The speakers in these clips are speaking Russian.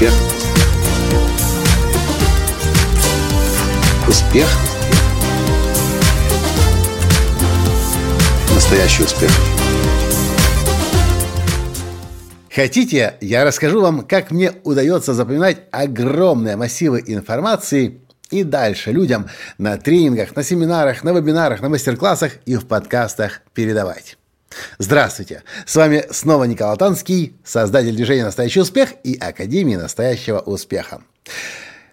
Успех. Успех. Настоящий успех. Хотите, я расскажу вам, как мне удается запоминать огромные массивы информации и дальше людям на тренингах, на семинарах, на вебинарах, на мастер-классах и в подкастах передавать. Здравствуйте! С вами снова Николай Танский, создатель движения «Настоящий успех» и Академии настоящего успеха.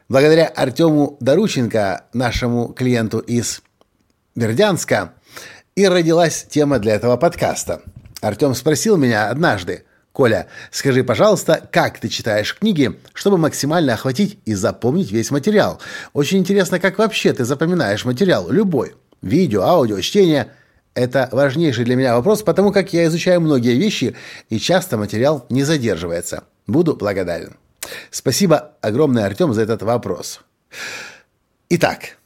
Благодаря Артему Дорученко, нашему клиенту из Бердянска, и родилась тема для этого подкаста. Артем спросил меня однажды, Коля, скажи, пожалуйста, как ты читаешь книги, чтобы максимально охватить и запомнить весь материал? Очень интересно, как вообще ты запоминаешь материал, любой. Видео, аудио, чтение – это важнейший для меня вопрос, потому как я изучаю многие вещи, и часто материал не задерживается. Буду благодарен. Спасибо огромное, Артем, за этот вопрос. Итак,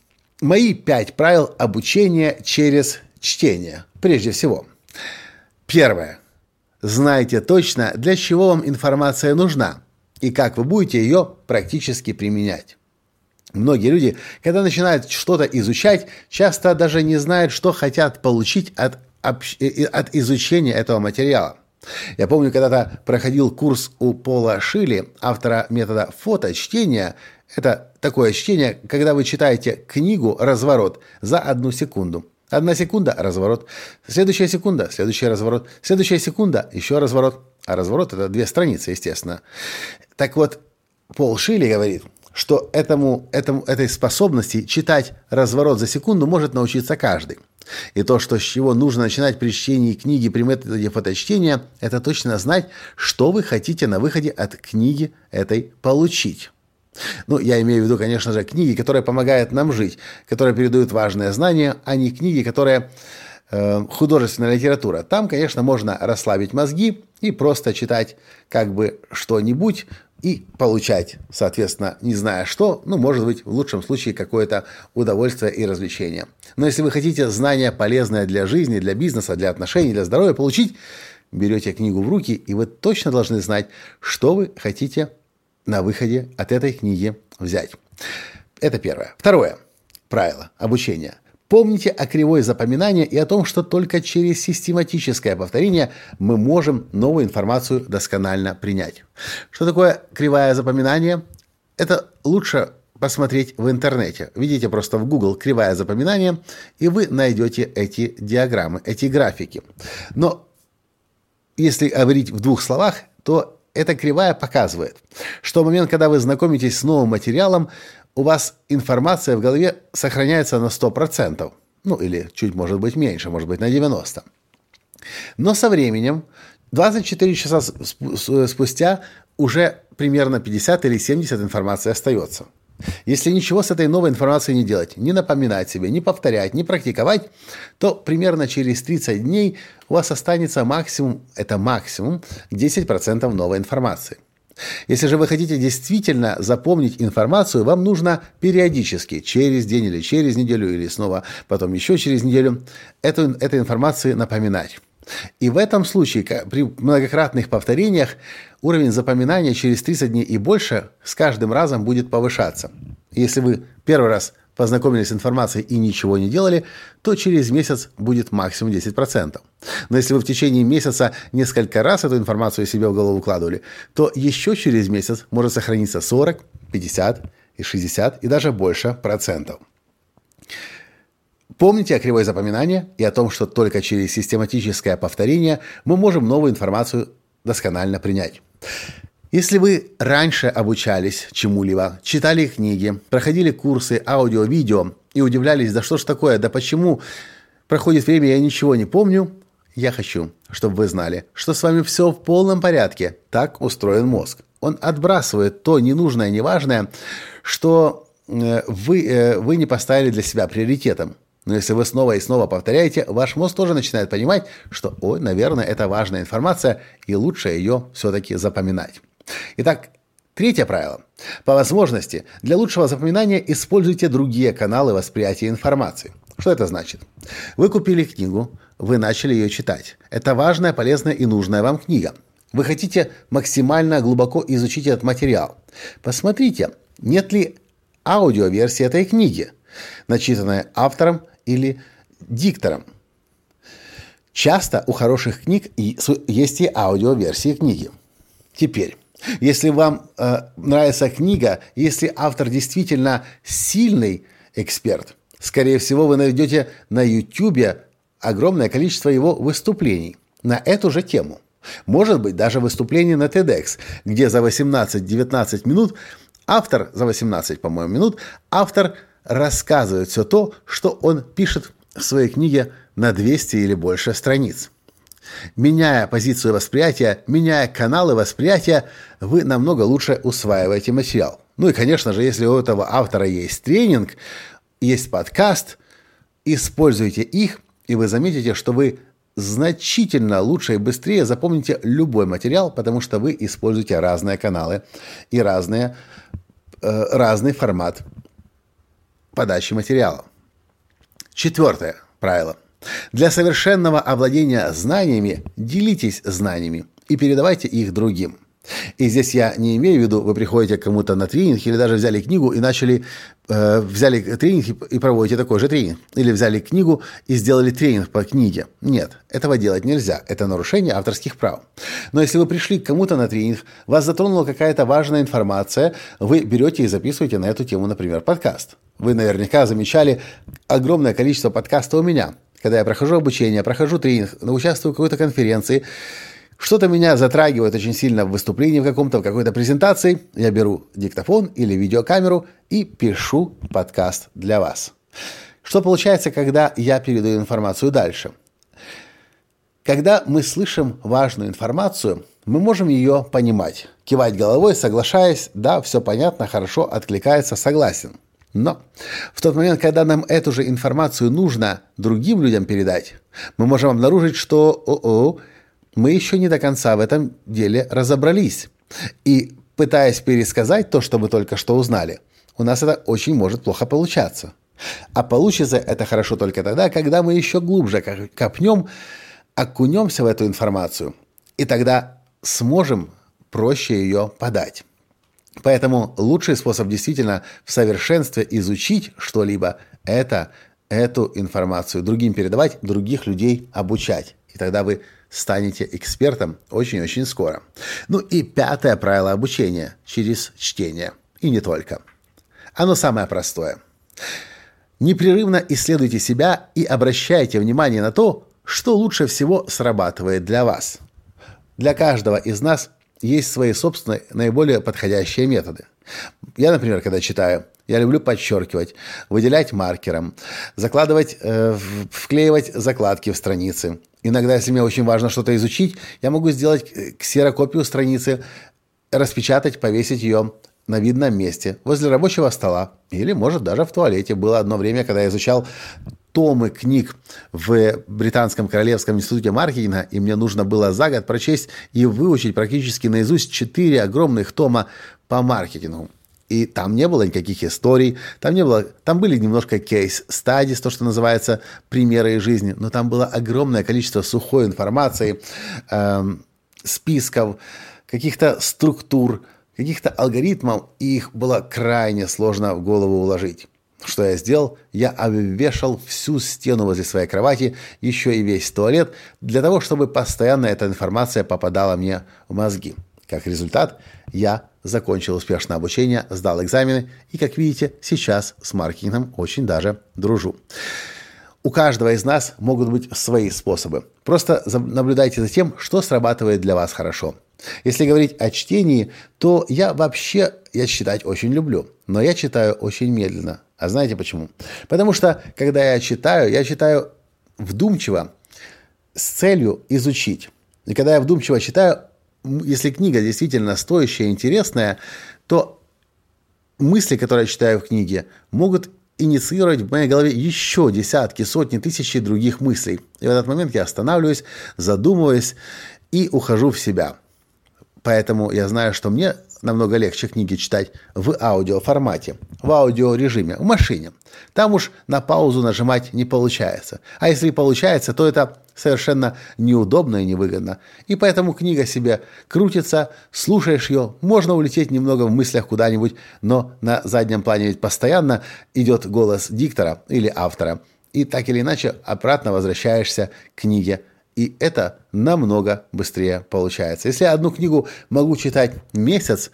мои пять правил обучения через чтение. Прежде всего. Первое. Знайте точно, для чего вам информация нужна и как вы будете ее практически применять. Многие люди, когда начинают что-то изучать, часто даже не знают, что хотят получить от, от изучения этого материала. Я помню, когда-то проходил курс у Пола Шили, автора метода фоточтения. Это такое чтение, когда вы читаете книгу «Разворот» за одну секунду. Одна секунда – разворот. Следующая секунда – следующий разворот. Следующая секунда – еще разворот. А разворот – это две страницы, естественно. Так вот, Пол Шили говорит – что этому, этому, этой способности читать разворот за секунду может научиться каждый. И то, что с чего нужно начинать при чтении книги при методе фоточтения, это точно знать, что вы хотите на выходе от книги этой получить. Ну, я имею в виду, конечно же, книги, которые помогают нам жить, которые передают важные знания, а не книги, которые э, художественная литература. Там, конечно, можно расслабить мозги и просто читать как бы что-нибудь, и получать, соответственно, не зная что, ну, может быть, в лучшем случае какое-то удовольствие и развлечение. Но если вы хотите знания полезное для жизни, для бизнеса, для отношений, для здоровья получить, берете книгу в руки, и вы точно должны знать, что вы хотите на выходе от этой книги взять. Это первое. Второе правило обучения – Помните о кривой запоминания и о том, что только через систематическое повторение мы можем новую информацию досконально принять. Что такое кривое запоминание? Это лучше посмотреть в интернете. Видите просто в Google кривое запоминание, и вы найдете эти диаграммы, эти графики. Но если говорить в двух словах, то эта кривая показывает, что в момент, когда вы знакомитесь с новым материалом, у вас информация в голове сохраняется на 100%. Ну, или чуть, может быть, меньше, может быть, на 90%. Но со временем, 24 часа спустя, уже примерно 50 или 70 информации остается. Если ничего с этой новой информацией не делать, не напоминать себе, не повторять, не практиковать, то примерно через 30 дней у вас останется максимум, это максимум, 10% новой информации. Если же вы хотите действительно запомнить информацию, вам нужно периодически, через день или через неделю, или снова потом еще через неделю, эту, этой информации напоминать. И в этом случае, при многократных повторениях, уровень запоминания через 30 дней и больше с каждым разом будет повышаться. Если вы первый раз познакомились с информацией и ничего не делали, то через месяц будет максимум 10%. Но если вы в течение месяца несколько раз эту информацию себе в голову укладывали, то еще через месяц может сохраниться 40, 50 и 60 и даже больше процентов. Помните о кривой запоминания и о том, что только через систематическое повторение мы можем новую информацию досконально принять. Если вы раньше обучались чему-либо, читали книги, проходили курсы аудио, видео и удивлялись, да что ж такое, да почему проходит время, я ничего не помню, я хочу, чтобы вы знали, что с вами все в полном порядке. Так устроен мозг. Он отбрасывает то ненужное, неважное, что э, вы, э, вы не поставили для себя приоритетом. Но если вы снова и снова повторяете, ваш мозг тоже начинает понимать, что, ой, наверное, это важная информация, и лучше ее все-таки запоминать. Итак, третье правило. По возможности, для лучшего запоминания используйте другие каналы восприятия информации. Что это значит? Вы купили книгу, вы начали ее читать. Это важная, полезная и нужная вам книга. Вы хотите максимально глубоко изучить этот материал. Посмотрите, нет ли аудиоверсии этой книги, начитанная автором или диктором. Часто у хороших книг есть и аудиоверсии книги. Теперь, если вам э, нравится книга, если автор действительно сильный эксперт, скорее всего, вы найдете на YouTube огромное количество его выступлений на эту же тему. Может быть, даже выступление на TEDx, где за 18-19 минут автор, за 18, по-моему, минут, автор рассказывает все то, что он пишет в своей книге на 200 или больше страниц. Меняя позицию восприятия, меняя каналы восприятия, вы намного лучше усваиваете материал. Ну и, конечно же, если у этого автора есть тренинг, есть подкаст, используйте их, и вы заметите, что вы значительно лучше и быстрее запомните любой материал, потому что вы используете разные каналы и разные, э, разный формат подачи материала. Четвертое правило. Для совершенного овладения знаниями делитесь знаниями и передавайте их другим. И здесь я не имею в виду, вы приходите к кому-то на тренинг или даже взяли книгу и начали, э, взяли тренинг и проводите такой же тренинг. Или взяли книгу и сделали тренинг по книге. Нет, этого делать нельзя. Это нарушение авторских прав. Но если вы пришли к кому-то на тренинг, вас затронула какая-то важная информация, вы берете и записываете на эту тему, например, подкаст. Вы наверняка замечали огромное количество подкастов у меня. Когда я прохожу обучение, прохожу тренинг, участвую в какой-то конференции, что-то меня затрагивает очень сильно в выступлении в каком-то, в какой-то презентации, я беру диктофон или видеокамеру и пишу подкаст для вас. Что получается, когда я передаю информацию дальше? Когда мы слышим важную информацию, мы можем ее понимать, кивать головой, соглашаясь, да, все понятно, хорошо, откликается, согласен. Но в тот момент, когда нам эту же информацию нужно другим людям передать, мы можем обнаружить, что о-о, мы еще не до конца в этом деле разобрались. И пытаясь пересказать то, что мы только что узнали, у нас это очень может плохо получаться. А получится это хорошо только тогда, когда мы еще глубже копнем, окунемся в эту информацию, и тогда сможем проще ее подать. Поэтому лучший способ действительно в совершенстве изучить что-либо – это эту информацию другим передавать, других людей обучать. И тогда вы станете экспертом очень-очень скоро. Ну и пятое правило обучения – через чтение. И не только. Оно самое простое. Непрерывно исследуйте себя и обращайте внимание на то, что лучше всего срабатывает для вас. Для каждого из нас есть свои собственные наиболее подходящие методы. Я, например, когда читаю, я люблю подчеркивать, выделять маркером, закладывать, э, вклеивать закладки в страницы. Иногда, если мне очень важно что-то изучить, я могу сделать э, ксерокопию страницы, распечатать, повесить ее на видном месте, возле рабочего стола или, может, даже в туалете. Было одно время, когда я изучал томы книг в Британском Королевском институте маркетинга, и мне нужно было за год прочесть и выучить практически наизусть четыре огромных тома по маркетингу. И там не было никаких историй, там не было, там были немножко кейс-стадис, то, что называется примеры из жизни, но там было огромное количество сухой информации, эм, списков, каких-то структур, каких-то алгоритмов, и их было крайне сложно в голову уложить. Что я сделал? Я обвешал всю стену возле своей кровати, еще и весь туалет, для того, чтобы постоянно эта информация попадала мне в мозги. Как результат, я закончил успешно обучение, сдал экзамены и, как видите, сейчас с маркетингом очень даже дружу. У каждого из нас могут быть свои способы. Просто наблюдайте за тем, что срабатывает для вас хорошо. Если говорить о чтении, то я вообще, я читать очень люблю, но я читаю очень медленно. А знаете почему? Потому что, когда я читаю, я читаю вдумчиво, с целью изучить. И когда я вдумчиво читаю, если книга действительно стоящая, интересная, то мысли, которые я читаю в книге, могут инициировать в моей голове еще десятки, сотни, тысячи других мыслей. И в этот момент я останавливаюсь, задумываюсь и ухожу в себя. Поэтому я знаю, что мне намного легче книги читать в аудиоформате, в аудиорежиме, в машине. Там уж на паузу нажимать не получается. А если и получается, то это совершенно неудобно и невыгодно. И поэтому книга себе крутится, слушаешь ее, можно улететь немного в мыслях куда-нибудь, но на заднем плане ведь постоянно идет голос диктора или автора. И так или иначе обратно возвращаешься к книге. И это намного быстрее получается. Если я одну книгу могу читать месяц,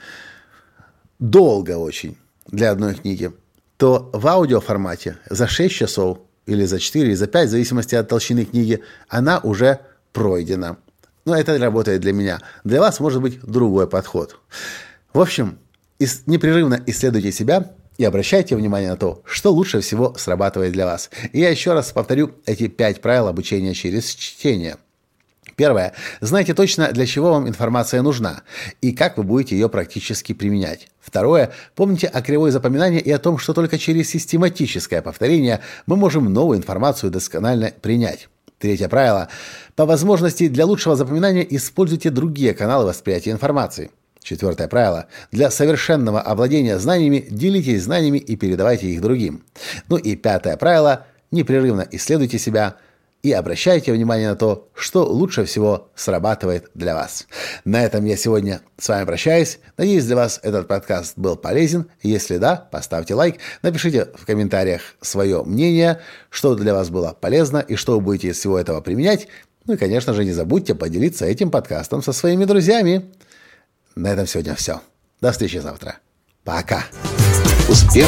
долго очень для одной книги, то в аудиоформате за 6 часов или за 4, или за 5, в зависимости от толщины книги, она уже пройдена. Но это работает для меня. Для вас может быть другой подход. В общем, непрерывно исследуйте себя и обращайте внимание на то, что лучше всего срабатывает для вас. И я еще раз повторю эти пять правил обучения через чтение – Первое. Знайте точно, для чего вам информация нужна и как вы будете ее практически применять. Второе. Помните о кривой запоминании и о том, что только через систематическое повторение мы можем новую информацию досконально принять. Третье правило. По возможности для лучшего запоминания используйте другие каналы восприятия информации. Четвертое правило. Для совершенного овладения знаниями делитесь знаниями и передавайте их другим. Ну и пятое правило. Непрерывно исследуйте себя – и обращайте внимание на то, что лучше всего срабатывает для вас. На этом я сегодня с вами прощаюсь. Надеюсь, для вас этот подкаст был полезен. Если да, поставьте лайк, напишите в комментариях свое мнение, что для вас было полезно и что вы будете из всего этого применять. Ну и, конечно же, не забудьте поделиться этим подкастом со своими друзьями. На этом сегодня все. До встречи завтра. Пока. Успех!